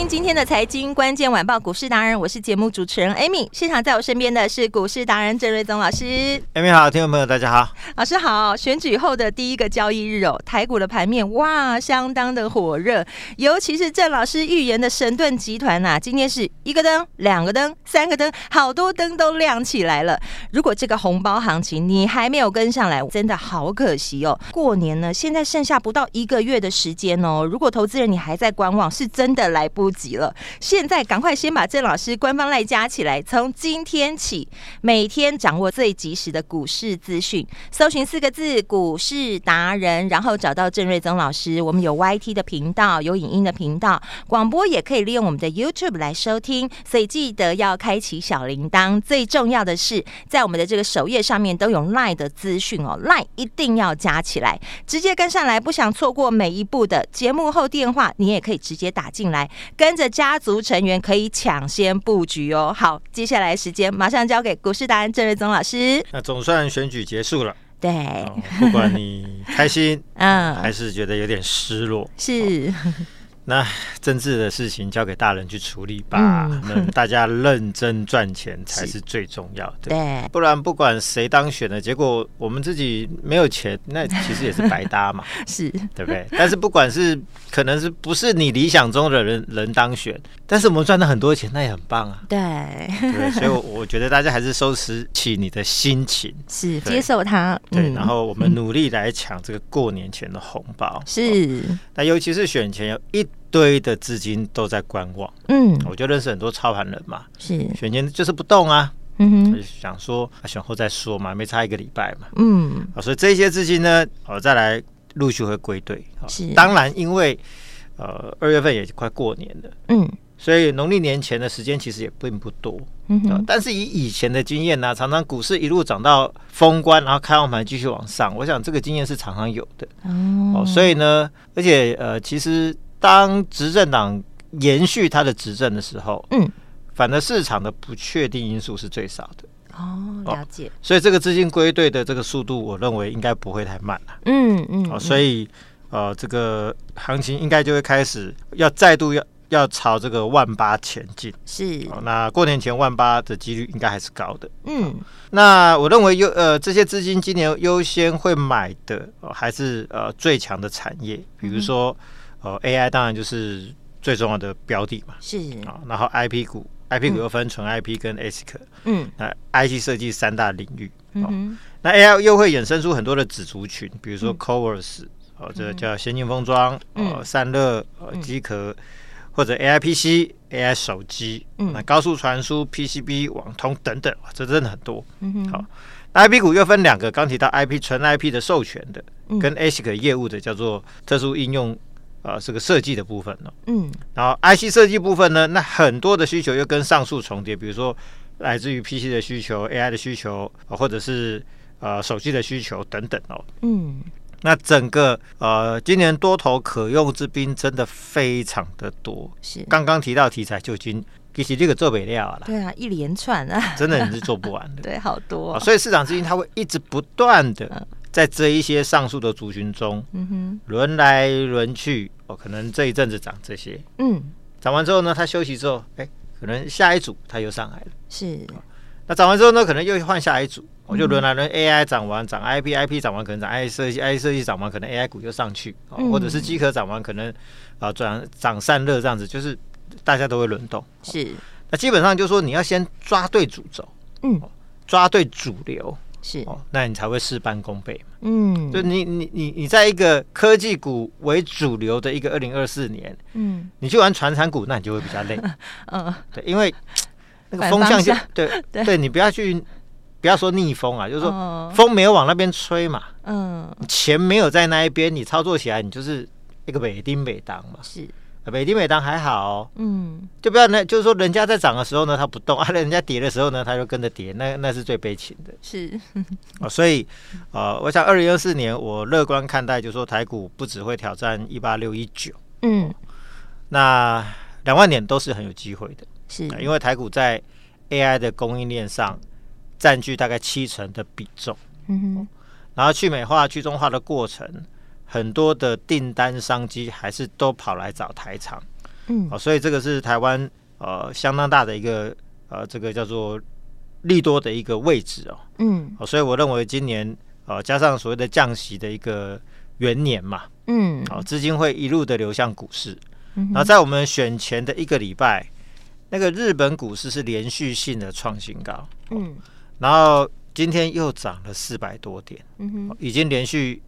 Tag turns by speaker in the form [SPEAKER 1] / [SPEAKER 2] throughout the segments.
[SPEAKER 1] 听今天的财经关键晚报股市达人，我是节目主持人 Amy。现场在我身边的是股市达人郑瑞宗老师。
[SPEAKER 2] Amy 好，听众朋友大家好，
[SPEAKER 1] 老师好。选举后的第一个交易日哦，台股的盘面哇，相当的火热，尤其是郑老师预言的神盾集团呐、啊，今天是一个灯、两个灯、三个灯，好多灯都亮起来了。如果这个红包行情你还没有跟上来，真的好可惜哦。过年呢，现在剩下不到一个月的时间哦，如果投资人你还在观望，是真的来。来急了，现在赶快先把郑老师官方赖加起来，从今天起每天掌握最及时的股市资讯，搜寻四个字“股市达人”，然后找到郑瑞宗老师。我们有 YT 的频道，有影音的频道，广播也可以利用我们的 YouTube 来收听，所以记得要开启小铃铛。最重要的是，在我们的这个首页上面都有 Line 的资讯哦，Line 一定要加起来，直接跟上来。不想错过每一步的节目后电话，你也可以直接打进来。跟着家族成员可以抢先布局哦。好，接下来时间马上交给股市达人郑瑞宗老师。
[SPEAKER 2] 那总算选举结束了，
[SPEAKER 1] 对，
[SPEAKER 2] 哦、不管你开心，嗯，还是觉得有点失落，
[SPEAKER 1] 是。哦
[SPEAKER 2] 那政治的事情交给大人去处理吧。那、嗯、大家认真赚钱才是最重要的。对，不然不管谁当选了，结果我们自己没有钱，那其实也是白搭嘛。是，对不对？但是不管是可能是不是你理想中的人人当选，但是我们赚了很多钱，那也很棒啊。对，对，所以我觉得大家还是收拾起你的心情，是
[SPEAKER 1] 接受它。
[SPEAKER 2] 对，然后我们努力来抢这个过年前的红包。是，那尤其是选前有一。堆的资金都在观望，嗯，我就认识很多操盘人嘛，是。选前就是不动啊，嗯哼，就想说选后再说嘛，没差一个礼拜嘛，嗯，所以这些资金呢，我再来陆续会归队，是，当然因为呃二月份也快过年了，嗯，所以农历年前的时间其实也并不多，嗯哼，但是以以前的经验呢，常常股市一路涨到封关，然后开完盘继续往上，我想这个经验是常常有的，哦，所以呢，而且呃其实。当执政党延续他的执政的时候，嗯，反而市场的不确定因素是最少的。
[SPEAKER 1] 哦，了解。哦，
[SPEAKER 2] 所以这个资金归队的这个速度，我认为应该不会太慢了。嗯嗯。哦，所以呃，这个行情应该就会开始要再度要要朝这个万八前进。是。哦，那过年前万八的几率应该还是高的。嗯。哦，那我认为优呃这些资金今年优先会买的，哦，还是呃最强的产业，比如说。嗯哦，AI 当然就是最重要的标的嘛，是。啊，然后 IP 股，IP 股又分纯 IP 跟 ASIC，嗯，那 IC 设计三大领域，嗯，那 AI 又会衍生出很多的子族群，比如说 Covers，哦，这个叫先进封装，哦，散热，呃，机壳，或者 AI PC、AI 手机，嗯，那高速传输、PCB、网通等等，这真的很多，嗯哼，好，那 IP 股又分两个，刚提到 IP 纯 IP 的授权的，跟 ASIC 业务的，叫做特殊应用。啊，这个设计的部分呢，嗯，然后 IC 设计部分呢，那很多的需求又跟上述重叠，比如说来自于 PC 的需求、AI 的需求，或者是呃手机的需求等等哦，嗯，那整个呃今年多头可用之兵真的非常的多，是。刚刚提到题材就已经其实这个做不了了，
[SPEAKER 1] 对啊，一连串啊，
[SPEAKER 2] 真的你是做不完的，
[SPEAKER 1] 对，好多、哦，
[SPEAKER 2] 所以市场资金它会一直不断的。嗯在这一些上述的族群中，嗯哼，轮来轮去，哦，可能这一阵子涨这些，嗯，涨完之后呢，它休息之后，哎，可能下一组它又上来了，是，那涨完之后呢，可能又换下一组，我就轮来轮 AI 涨完涨 IP，IP 涨完可能涨 IC 设计，IC 设计涨完可能 AI 股又上去，或者是机壳涨完可能啊转涨散热这样子，就是大家都会轮动，是，那基本上就是说你要先抓对主轴，嗯，抓对主流。是。哦，那你才会事半功倍嘛。嗯，就你你你你在一个科技股为主流的一个二零二四年，嗯，你去玩传产股，那你就会比较累。嗯，对，因为那个风向就对 对，对，你不要去，不要说逆风啊，就是说风没有往那边吹嘛，嗯，钱没有在那一边，你操作起来你就是一个北丁北当嘛，是。美的美当还好，哦，嗯，就不要那，就是说人家在涨的时候呢，它不动 啊；人家跌的时候呢，它就跟着跌，那那是最悲情的。是，哦，所以，呃，我想二零二四年我乐观看待，就是说台股不只会挑战一八六一九，嗯，那两万点都是很有机会的，是，因为台股在 AI 的供应链上占据大概七成的比重，嗯哼，然后去美化、去中化的过程。很多的订单商机还是都跑来找台厂，嗯，哦，所以这个是台湾呃相当大的一个呃这个叫做利多的一个位置哦，嗯，哦，所以我认为今年呃加上所谓的降息的一个元年嘛，嗯，哦，资金会一路的流向股市，嗯，然后在我们选前的一个礼拜，那个日本股市是连续性的创新高，嗯，然后今天又涨了四百多点，嗯哼，已经连续。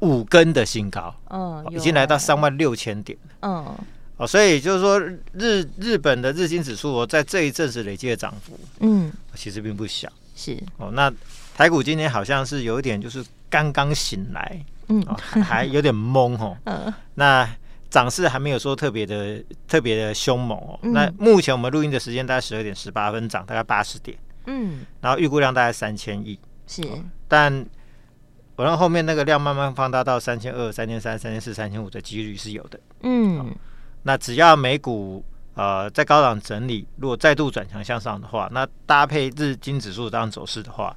[SPEAKER 2] 五根的新高，嗯，已经来到三万六千点，嗯，哦，所以就是说日日本的日经指数哦，在这一阵子累计的涨幅，嗯，其实并不小，是。哦。那台股今天好像是有一点就是刚刚醒来，嗯，还有点懵哦，嗯，那涨势还没有说特别的特别的凶猛哦。那目前我们录音的时间大概十二点十八分，涨大概八十点，嗯，然后预估量大概三千亿，是，但。我让后面那个量慢慢放大到三千二、三千三、三千四、三千五的几率是有的。嗯，那只要美股。呃，在高档整理，如果再度转强向上的话，那搭配日经指数这样走势的话，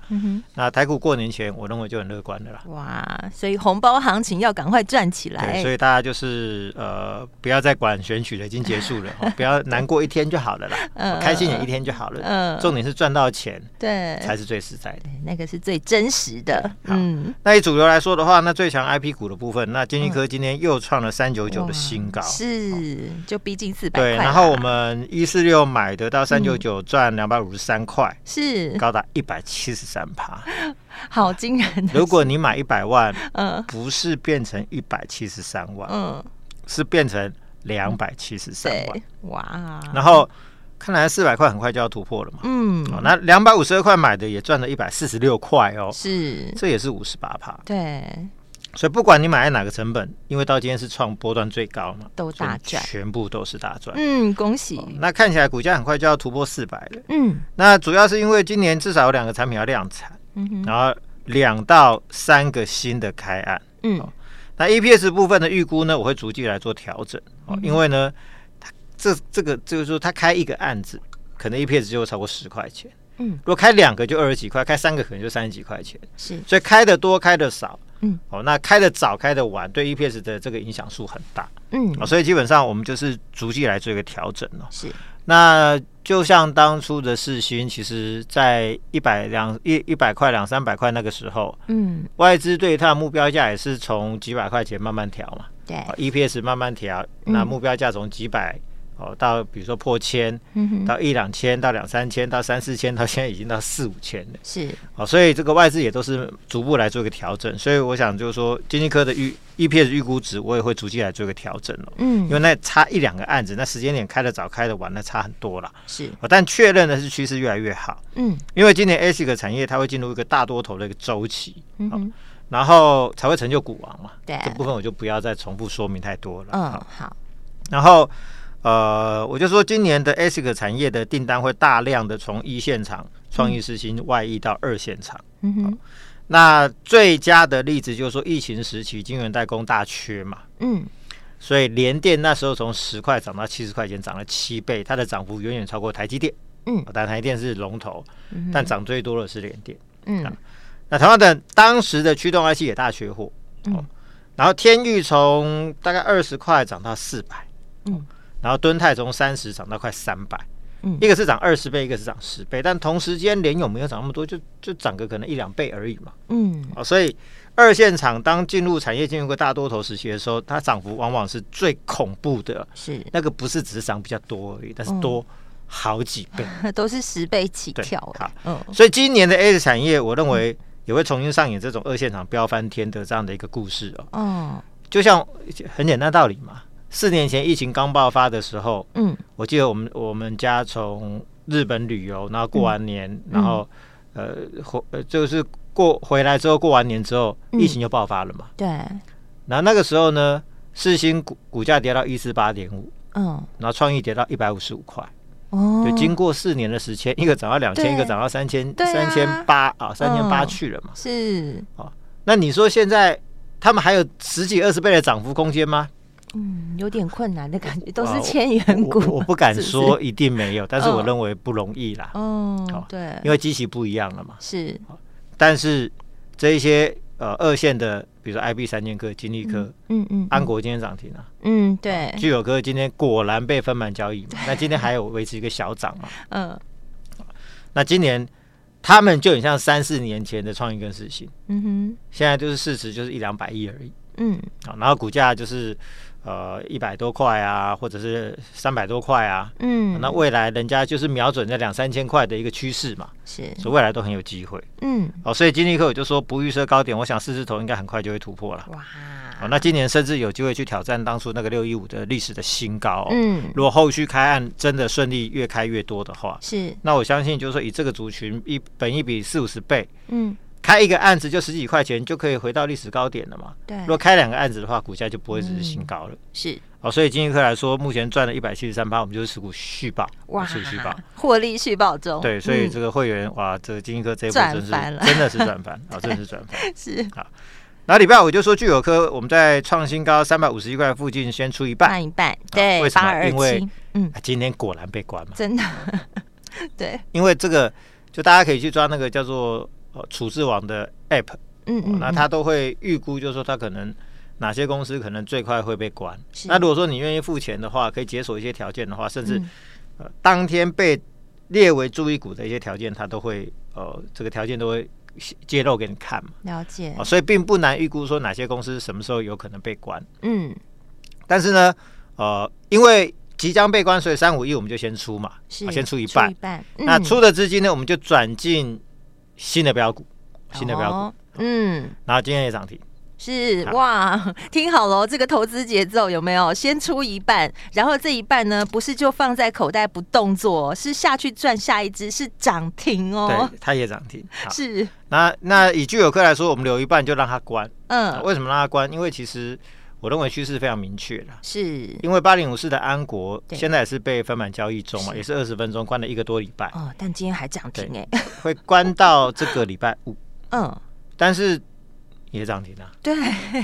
[SPEAKER 2] 那台股过年前，我认为就很乐观的啦。哇，
[SPEAKER 1] 所以红包行情要赶快赚起来。
[SPEAKER 2] 对，所以大家就是呃，不要再管选举了，已经结束了，不要难过一天就好了啦，嗯，开心也一天就好了。嗯，重点是赚到钱，对，才是最实在的，
[SPEAKER 1] 那个是最真实的。
[SPEAKER 2] 嗯，那以主流来说的话，那最强 IP 股的部分，那金立科今天又创了三九九的新高，
[SPEAKER 1] 是，就逼近四百块。
[SPEAKER 2] 对，然后。我们一四六买得到三九九赚两百五十三块，是。高达一百七十三趴，
[SPEAKER 1] 好惊人！
[SPEAKER 2] 如果你买一百万，嗯，不是变成一百七十三万，嗯，是变成两百七十三万，哇！然后看来四百块很快就要突破了嘛，嗯，那两百五十二块买的也赚了一百四十六块哦，是，这也是五十八趴，对。所以不管你买在哪个成本，因为到今天是创波段最高嘛，
[SPEAKER 1] 都大赚，
[SPEAKER 2] 全部都是大赚。
[SPEAKER 1] 嗯，恭喜、哦。
[SPEAKER 2] 那看起来股价很快就要突破四百了。嗯，那主要是因为今年至少有两个产品要量产，嗯，然后两到三个新的开案。嗯，哦、那 EPS 部分的预估呢，我会逐季来做调整。哦，嗯、因为呢，它这这个就是说，它开一个案子，可能 EPS 就会超过十块钱。嗯，如果开两个就二十几块，开三个可能就三十几块钱。是，所以开的多，开的少。嗯，哦，那开的早开的晚，对 EPS 的这个影响数很大。嗯，哦，所以基本上我们就是逐季来做一个调整了。是，那就像当初的世新，其实在一百两一一百块两三百块那个时候，嗯，外资对它的目标价也是从几百块钱慢慢调嘛。对，EPS 慢慢调，那目标价从几百。哦，到比如说破千，到一两千，到两三千，到三四千，到现在已经到四五千了。是，哦，所以这个外资也都是逐步来做一个调整。所以我想就是说，经济科的预 EPS 预估值，我也会逐渐来做一个调整了。嗯，因为那差一两个案子，那时间点开的早开的晚，那差很多了。是，但确认的是趋势越来越好。嗯，因为今年 ASIC 产业它会进入一个大多头的一个周期。嗯，然后才会成就股王嘛。对，这部分我就不要再重复说明太多了。嗯，好。然后。呃，我就说今年的 ASIC 产业的订单会大量的从一线厂创意世芯外溢到二线厂。嗯哼，那最佳的例子就是说疫情时期晶圆代工大缺嘛。嗯，所以联电那时候从十块涨到七十块钱，涨了七倍，它的涨幅远远超过台积电。嗯，但台积电是龙头，但涨最多的是联电。嗯，那同样的，当时的驱动 IC 也大缺货。嗯，然后天钰从大概二十块涨到四百。嗯。然后敦泰从三十涨到快三百，嗯，一个是涨二十倍，一个是涨十倍，但同时间联勇没有涨那么多，就就涨个可能一两倍而已嘛，嗯，啊，所以二线厂当进入产业进入个大多头时期的时候，它涨幅往往是最恐怖的，是。那个不是只是涨比较多而已，但是多好几倍，
[SPEAKER 1] 嗯、都是十倍起跳，
[SPEAKER 2] 好，嗯，所以今年的 A 产业，我认为也会重新上演这种二线厂飙翻天的这样的一个故事哦，嗯，就像很简单道理嘛。四年前疫情刚爆发的时候，嗯，我记得我们我们家从日本旅游，然后过完年，嗯、然后呃回呃就是过回来之后过完年之后，疫情就爆发了嘛。
[SPEAKER 1] 对。
[SPEAKER 2] 然后那个时候呢，四星股股价跌到一四八点五，嗯，然后创意跌到一百五十五块。哦。就经过四年的时间，一个涨到两千，一个涨到三千，三千八啊，三千八去了嘛。
[SPEAKER 1] 是。
[SPEAKER 2] 哦，那你说现在他们还有十几二十倍的涨幅空间吗？
[SPEAKER 1] 嗯，有点困难的感觉，都是千元股。
[SPEAKER 2] 我不敢说一定没有，但是我认为不容易啦。
[SPEAKER 1] 哦，对，
[SPEAKER 2] 因为机器不一样了嘛。
[SPEAKER 1] 是，
[SPEAKER 2] 但是这一些呃二线的，比如说 IB 三剑客、金立科，嗯嗯，安国今天涨停了。
[SPEAKER 1] 嗯，对。聚
[SPEAKER 2] 友科今天果然被分盘交易嘛，那今天还有维持一个小涨嘛。嗯。那今年他们就很像三四年前的创意跟世芯。嗯哼。现在就是市值就是一两百亿而已。嗯。好，然后股价就是。呃，一百多块啊，或者是三百多块啊，嗯，那未来人家就是瞄准在两三千块的一个趋势嘛，是，所以未来都很有机会，嗯，哦，所以金立科我就说不预设高点，我想四字头应该很快就会突破了，哇，哦，那今年甚至有机会去挑战当初那个六一五的历史的新高，嗯，如果后续开案真的顺利，越开越多的话，是，那我相信就是说以这个族群一本一比四五十倍，嗯。开一个案子就十几块钱就可以回到历史高点了嘛？对。如果开两个案子的话，股价就不会只是新高了。是。哦，所以金立科来说，目前赚了一百七十三趴，我们就是持股续报，哇，持续报，
[SPEAKER 1] 获利续报中。
[SPEAKER 2] 对，所以这个会员哇，这个金立科这一波真是真的是赚翻，啊，真的是赚翻。是。好，然后礼拜五就说聚友科，我们在创新高三百五十一块附近先出一半，
[SPEAKER 1] 一半。对。
[SPEAKER 2] 为什么？因为嗯，今天果然被关嘛。
[SPEAKER 1] 真的。对。
[SPEAKER 2] 因为这个，就大家可以去抓那个叫做。哦，处置网的 App，嗯，嗯，那他都会预估，就是说他可能哪些公司可能最快会被关。那如果说你愿意付钱的话，可以解锁一些条件的话，甚至、嗯、呃当天被列为注意股的一些条件，他都会呃这个条件都会揭露给你看嘛。
[SPEAKER 1] 了解。
[SPEAKER 2] 哦，所以并不难预估说哪些公司什么时候有可能被关。嗯。但是呢，呃，因为即将被关，所以三五一我们就先出嘛，是先出一半。出一半。嗯、那出的资金呢，我们就转进。新的标股，新的标股，嗯，然后今天也涨停，
[SPEAKER 1] 是哇，听好了，这个投资节奏有没有？先出一半，然后这一半呢，不是就放在口袋不动作，是下去赚下一支，是涨停哦。
[SPEAKER 2] 对，它也涨停，
[SPEAKER 1] 是。
[SPEAKER 2] 那那以聚友科来说，我们留一半就让它关，嗯，为什么让它关？因为其实。我认为趋势非常明确了，是。因为八零五四的安国现在也是被分盘交易中嘛，也是二十分钟关了一个多礼拜
[SPEAKER 1] 哦，但今天还涨停哎，
[SPEAKER 2] 会关到这个礼拜五，嗯，但是也涨停了，
[SPEAKER 1] 对，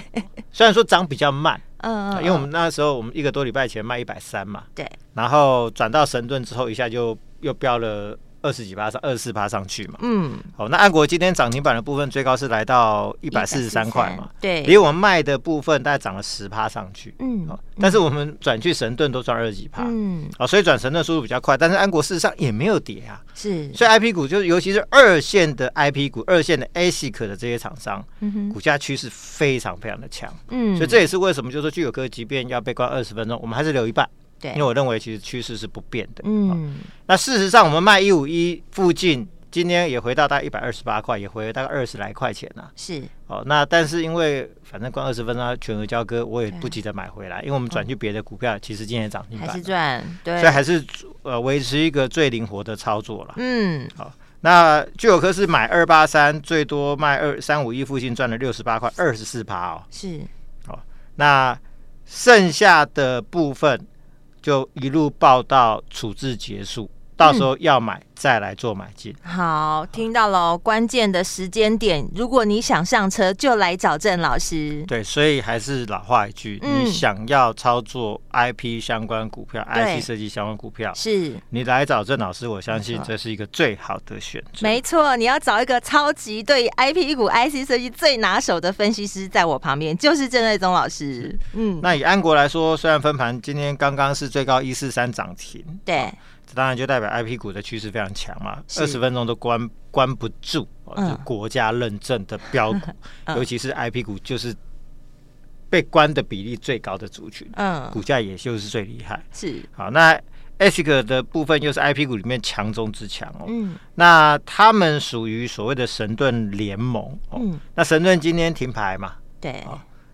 [SPEAKER 2] 虽然说涨比较慢，嗯，因为我们那时候我们一个多礼拜前卖一百三嘛，对，然后转到神盾之后一下就又飙了。二十几趴上，二十四趴上去嘛。嗯，好，那安国今天涨停板的部分最高是来到一百四十三块嘛。对，离我们卖的部分大概涨了十趴上去。嗯，好，但是我们转去神盾都赚二十几趴。嗯，好，所以转神盾速度比较快，但是安国事实上也没有跌啊。是，所以 I P 股就是尤其是二线的 I P 股，二线的 ASIC 的这些厂商，股价趋势非常非常的强。嗯，所以这也是为什么就是说聚友科即便要被关二十分钟，我们还是留一半。对，因为我认为其实趋势是不变的。嗯，那事实上我们卖一五一附近，今天也回到大概一百二十八块，也回了大概二十来块钱了。是，哦，那但是因为反正关二十分钟全额交割，我也不急着买回来，因为我们转去别的股票，其实今天涨停板
[SPEAKER 1] 还是赚，对，
[SPEAKER 2] 所以还是呃维持一个最灵活的操作了。嗯，好，那聚友科是买二八三，最多卖二三五一附近赚了六十八块，二十四趴哦。是，哦，那剩下的部分。就一路报到处置结束，到时候要买。嗯再来做买进，
[SPEAKER 1] 好，听到了关键的时间点。如果你想上车，就来找郑老师。
[SPEAKER 2] 对，所以还是老话一句，嗯、你想要操作 IP 相关股票、IC 设计相关股票，是你来找郑老师，我相信这是一个最好的选择。
[SPEAKER 1] 没错，你要找一个超级对 IP 股、IC 设计最拿手的分析师，在我旁边就是郑瑞宗老师。嗯，
[SPEAKER 2] 那以安国来说，虽然分盘今天刚刚是最高一四三涨停，
[SPEAKER 1] 对。
[SPEAKER 2] 当然就代表 IP 股的趋势非常强嘛，二十分钟都关关不住，嗯、就国家认证的标股，嗯、尤其是 IP 股就是被关的比例最高的族群，嗯，股价也就是最厉害。是。好，那 ASIC 的部分又是 IP 股里面强中之强哦，嗯，那他们属于所谓的神盾联盟哦，嗯、那神盾今天停牌嘛，对，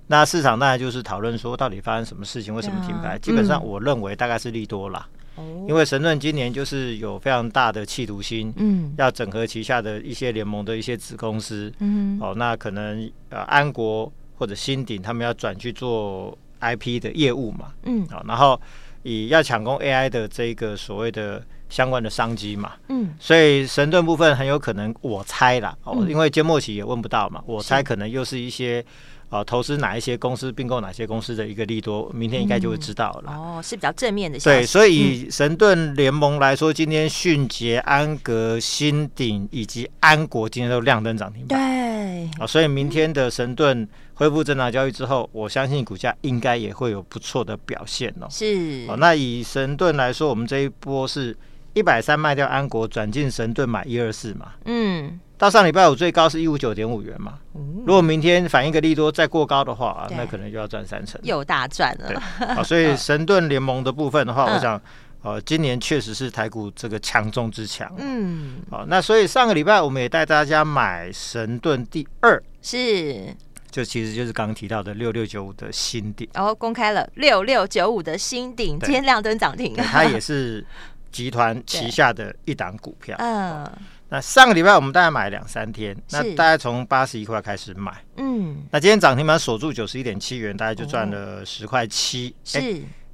[SPEAKER 2] 那市场当然就是讨论说到底发生什么事情，为什么停牌？嗯、基本上我认为大概是利多啦。哦，因为神盾今年就是有非常大的企图心，嗯，要整合旗下的一些联盟的一些子公司，嗯，哦，那可能呃安国或者新鼎他们要转去做 IP 的业务嘛，嗯，啊，然后以要抢攻 AI 的这个所谓的。相关的商机嘛，嗯，所以神盾部分很有可能，我猜啦，哦，因为缄默期也问不到嘛，我猜可能又是一些，呃，投资哪一些公司并购哪些公司的一个利多，明天应该就会知道了。
[SPEAKER 1] 哦，是比较正面的。
[SPEAKER 2] 对，所以以神盾联盟来说，今天迅捷、安格、新鼎以及安国今天都亮灯涨停板。
[SPEAKER 1] 对，
[SPEAKER 2] 啊，所以明天的神盾恢复正常交易之后，我相信股价应该也会有不错的表现哦。
[SPEAKER 1] 是，
[SPEAKER 2] 哦，那以神盾来说，我们这一波是。一百三卖掉安国，转进神盾买一二四嘛。嗯，到上礼拜五最高是一五九点五元嘛。嗯，如果明天反映个利多再过高的话啊，那可能就要赚三成，
[SPEAKER 1] 又大赚了。
[SPEAKER 2] 好，所以神盾联盟的部分的话，我想，呃，今年确实是台股这个强中之强。嗯，好，那所以上个礼拜我们也带大家买神盾第二，
[SPEAKER 1] 是，
[SPEAKER 2] 就其实就是刚刚提到的六六九五的新顶。
[SPEAKER 1] 然后公开了六六九五的新顶，今天亮灯涨停，
[SPEAKER 2] 它也是。集团旗 下的一档股票，嗯，那上个礼拜我们大概买两三天，那大概从八十一块开始买，嗯，那今天涨停板锁住九十一点七元，大概就赚了十块七，
[SPEAKER 1] 是，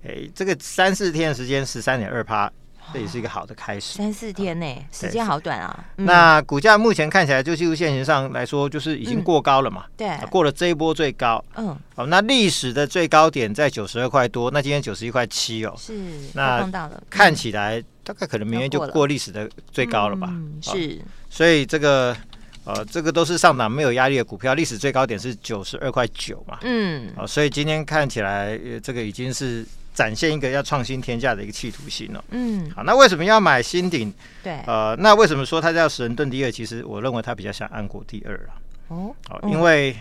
[SPEAKER 2] 哎，这个三四天的时间十三点二趴。这也是一个好的开始。
[SPEAKER 1] 三四天呢，时间好短啊。
[SPEAKER 2] 那股价目前看起来，就技术线型上来说，就是已经过高了嘛。
[SPEAKER 1] 对，
[SPEAKER 2] 过了这一波最高。嗯。好，那历史的最高点在九十二块多，那今天九十一块七哦。
[SPEAKER 1] 是。
[SPEAKER 2] 那看起来大概可能明年就过历史的最高了吧？
[SPEAKER 1] 是。
[SPEAKER 2] 所以这个呃，这个都是上涨没有压力的股票，历史最高点是九十二块九嘛。嗯。好，所以今天看起来，呃这个已经是。展现一个要创新天价的一个企图心了。嗯，好，那为什么要买新鼎？
[SPEAKER 1] 对，
[SPEAKER 2] 呃，那为什么说它叫神盾第二？其实我认为它比较像安国第二啊。哦，好，因为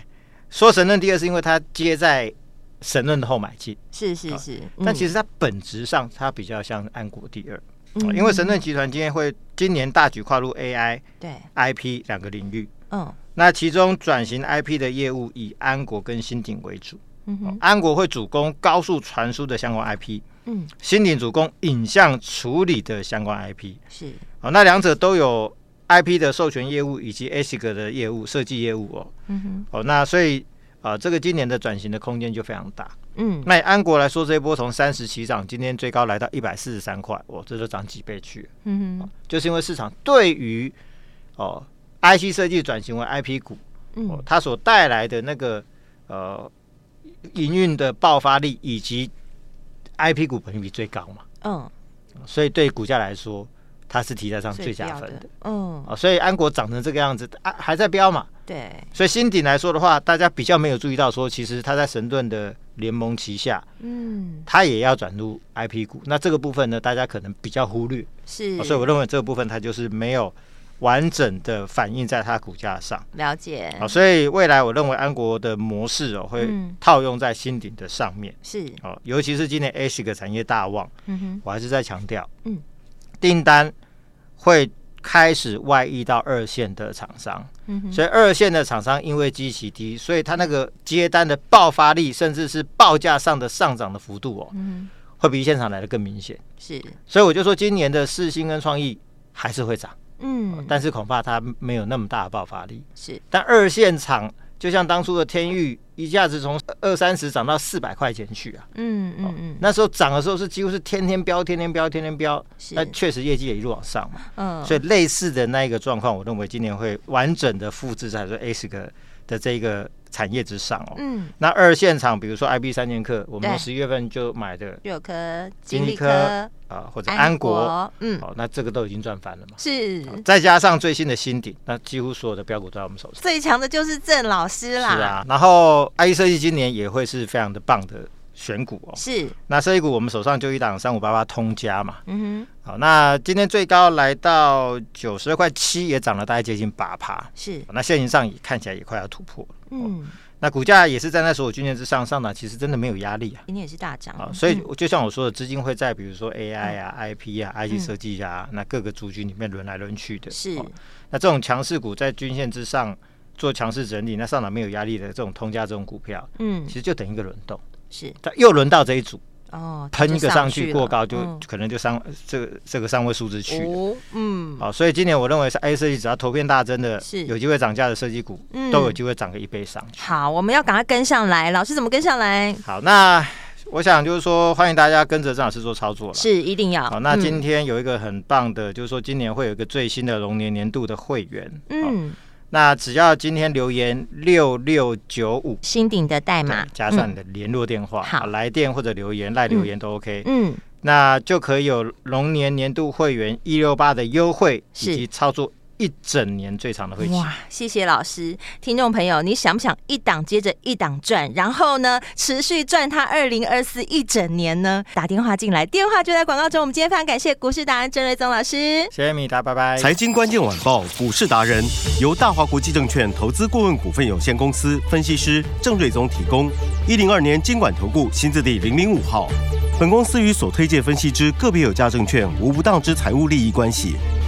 [SPEAKER 2] 说神盾第二，是因为它接在神盾的后买进。
[SPEAKER 1] 是是是，
[SPEAKER 2] 但其实它本质上它比较像安国第二。嗯，因为神盾集团今天会今年大举跨入 AI、对。IP 两个领域。嗯，那其中转型 IP 的业务以安国跟新鼎为主。嗯、安国会主攻高速传输的相关 IP，嗯，新鼎主攻影像处理的相关 IP，
[SPEAKER 1] 是，
[SPEAKER 2] 好，那两者都有 IP 的授权业务以及 ASIC 的业务设计业务哦，嗯哼，哦，那所以啊、呃，这个今年的转型的空间就非常大，嗯，那以安国来说，这一波从三十起涨，今天最高来到一百四十三块，哇，这就涨几倍去，嗯哼，就是因为市场对于哦 IC 设计转型为 IP 股，哦，它所带来的那个呃。营运的爆发力以及 IP 股本益比最高嘛，嗯，所以对股价来说，它是题材上最加分的，的嗯，啊，所以安国涨成这个样子，啊，还在飙嘛，
[SPEAKER 1] 对，
[SPEAKER 2] 所以新鼎来说的话，大家比较没有注意到说，其实它在神盾的联盟旗下，嗯，它也要转入 IP 股，那这个部分呢，大家可能比较忽略，
[SPEAKER 1] 是，
[SPEAKER 2] 所以我认为这个部分它就是没有。完整的反映在它股价上，
[SPEAKER 1] 了解。
[SPEAKER 2] 好，所以未来我认为安国的模式哦，会套用在新鼎的上面。
[SPEAKER 1] 是。
[SPEAKER 2] 哦，尤其是今年 ASIC 产业大旺，嗯哼，我还是在强调，嗯，订单会开始外溢到二线的厂商，嗯，所以二线的厂商因为基期低，所以它那个接单的爆发力，甚至是报价上的上涨的幅度哦，嗯，会比一线厂来的更明显。
[SPEAKER 1] 是，
[SPEAKER 2] 所以我就说今年的四星跟创意还是会涨。嗯，但是恐怕它没有那么大的爆发力。
[SPEAKER 1] 是，
[SPEAKER 2] 但二线厂就像当初的天域，一下子从二三十涨到四百块钱去啊。嗯嗯嗯，那时候涨的时候是几乎是天天飙，天天飙，天天飙。那确实业绩也一路往上嘛。嗯，所以类似的那一个状况，我认为今年会完整的复制在说 ASIC 的这个。产业之上哦，嗯，那二线厂，比如说 IB 三剑客，我们十一月份就买的
[SPEAKER 1] 有科、金立科啊、
[SPEAKER 2] 呃，或者安国，嗯，好，那这个都已经赚翻了嘛，
[SPEAKER 1] 是，
[SPEAKER 2] 再加上最新的新鼎，那几乎所有的标股都在我们手上，
[SPEAKER 1] 最强的就是郑老师啦，
[SPEAKER 2] 是啊，然后 IE 设计今年也会是非常的棒的。选股哦，
[SPEAKER 1] 是。
[SPEAKER 2] 那设计股，我们手上就一档三五八八通家嘛，嗯哼，好，那今天最高来到九十二块七，也涨了大概接近八趴，
[SPEAKER 1] 是。
[SPEAKER 2] 那线型上也看起来也快要突破了，嗯，那股价也是站在所有均线之上上涨，其实真的没有压力啊，
[SPEAKER 1] 今天也是大涨。啊，
[SPEAKER 2] 所以就像我说的，资金会在比如说 AI 啊、IP 啊、IC 设计啊，那各个族群里面轮来轮去的，
[SPEAKER 1] 是。
[SPEAKER 2] 那这种强势股在均线之上做强势整理，那上涨没有压力的这种通家这种股票，嗯，其实就等一个轮动。
[SPEAKER 1] 是，
[SPEAKER 2] 他又轮到这一组，哦，喷一个上去过高就可能就上这个这个三位数字去了。嗯，好，所以今年我认为是 IC 设计只要头片大增的，是有机会涨价的设计股，都有机会涨个一倍上去。
[SPEAKER 1] 好，我们要赶快跟上来，老师怎么跟上来？
[SPEAKER 2] 好，那我想就是说，欢迎大家跟着郑老师做操作了，
[SPEAKER 1] 是一定要。
[SPEAKER 2] 好，那今天有一个很棒的，就是说今年会有一个最新的龙年年度的会员，嗯。那只要今天留言六六九五
[SPEAKER 1] 新鼎的代码，
[SPEAKER 2] 加上你的联络电话，嗯、好，来电或者留言赖留言都 OK，
[SPEAKER 1] 嗯，
[SPEAKER 2] 那就可以有龙年年度会员一六八的优惠以及操作。一整年最长的会期哇！
[SPEAKER 1] 谢谢老师，听众朋友，你想不想一档接着一档赚，然后呢持续赚它二零二四一整年呢？打电话进来，电话就在广告中。我们今天非常感谢股市达人郑瑞宗老师，
[SPEAKER 2] 谢谢米达，拜拜。
[SPEAKER 3] 财经关键晚报股市达人由大华国际证券投资顾问股份有限公司分析师郑瑞宗提供。一零二年经管投顾新字第零零五号。本公司与所推介分析之个别有价证券无不当之财务利益关系。